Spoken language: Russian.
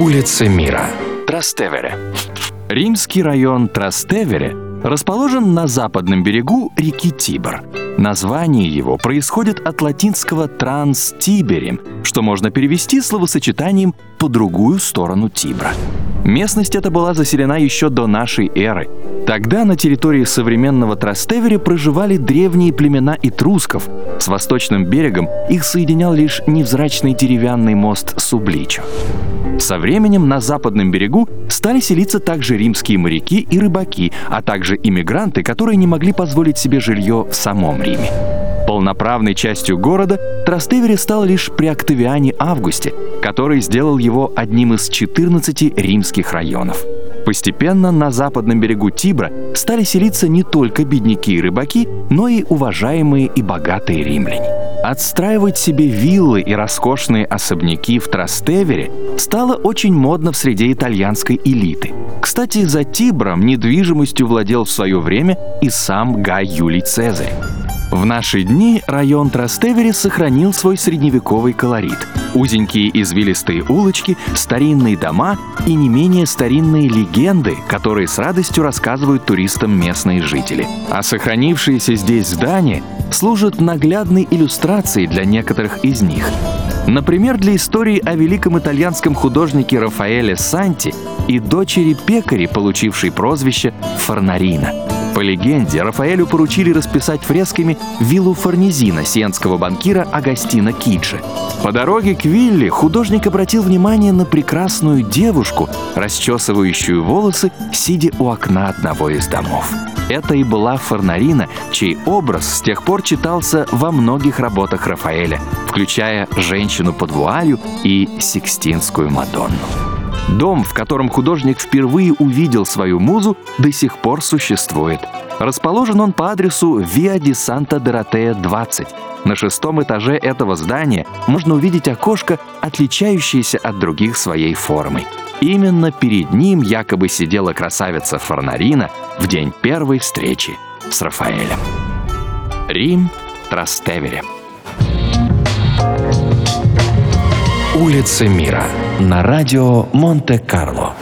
Улицы мира. Трастевере. Римский район Трастевере расположен на западном берегу реки Тибр. Название его происходит от латинского «транстиберем», что можно перевести словосочетанием «по другую сторону Тибра». Местность эта была заселена еще до нашей эры. Тогда на территории современного Трастевери проживали древние племена этрусков. С восточным берегом их соединял лишь невзрачный деревянный мост Субличо. Со временем на западном берегу стали селиться также римские моряки и рыбаки, а также иммигранты, которые не могли позволить себе жилье в самом Риме. Полноправной частью города Трастевери стал лишь при Октавиане Августе, который сделал его одним из 14 римских районов. Постепенно на западном берегу Тибра стали селиться не только бедняки и рыбаки, но и уважаемые и богатые римляне. Отстраивать себе виллы и роскошные особняки в Трастевере стало очень модно в среде итальянской элиты. Кстати, за Тибром недвижимостью владел в свое время и сам Гай Юлий Цезарь. В наши дни район Трастевери сохранил свой средневековый колорит. Узенькие извилистые улочки, старинные дома и не менее старинные легенды, которые с радостью рассказывают туристам местные жители. А сохранившиеся здесь здания служат наглядной иллюстрацией для некоторых из них. Например, для истории о великом итальянском художнике Рафаэле Санти и дочери пекари, получившей прозвище Форнарина. По легенде, Рафаэлю поручили расписать фресками виллу Форнезина сиенского банкира Агастина Киджи. По дороге к вилле художник обратил внимание на прекрасную девушку, расчесывающую волосы, сидя у окна одного из домов. Это и была Форнарина, чей образ с тех пор читался во многих работах Рафаэля, включая «Женщину под вуалью» и «Сикстинскую Мадонну». Дом, в котором художник впервые увидел свою музу, до сих пор существует. Расположен он по адресу Виа ди Санта Доротея 20. На шестом этаже этого здания можно увидеть окошко, отличающееся от других своей формой. Именно перед ним якобы сидела красавица Форнарина в день первой встречи с Рафаэлем. Рим, Трастевере. Улицы мира на радио Монте-Карло.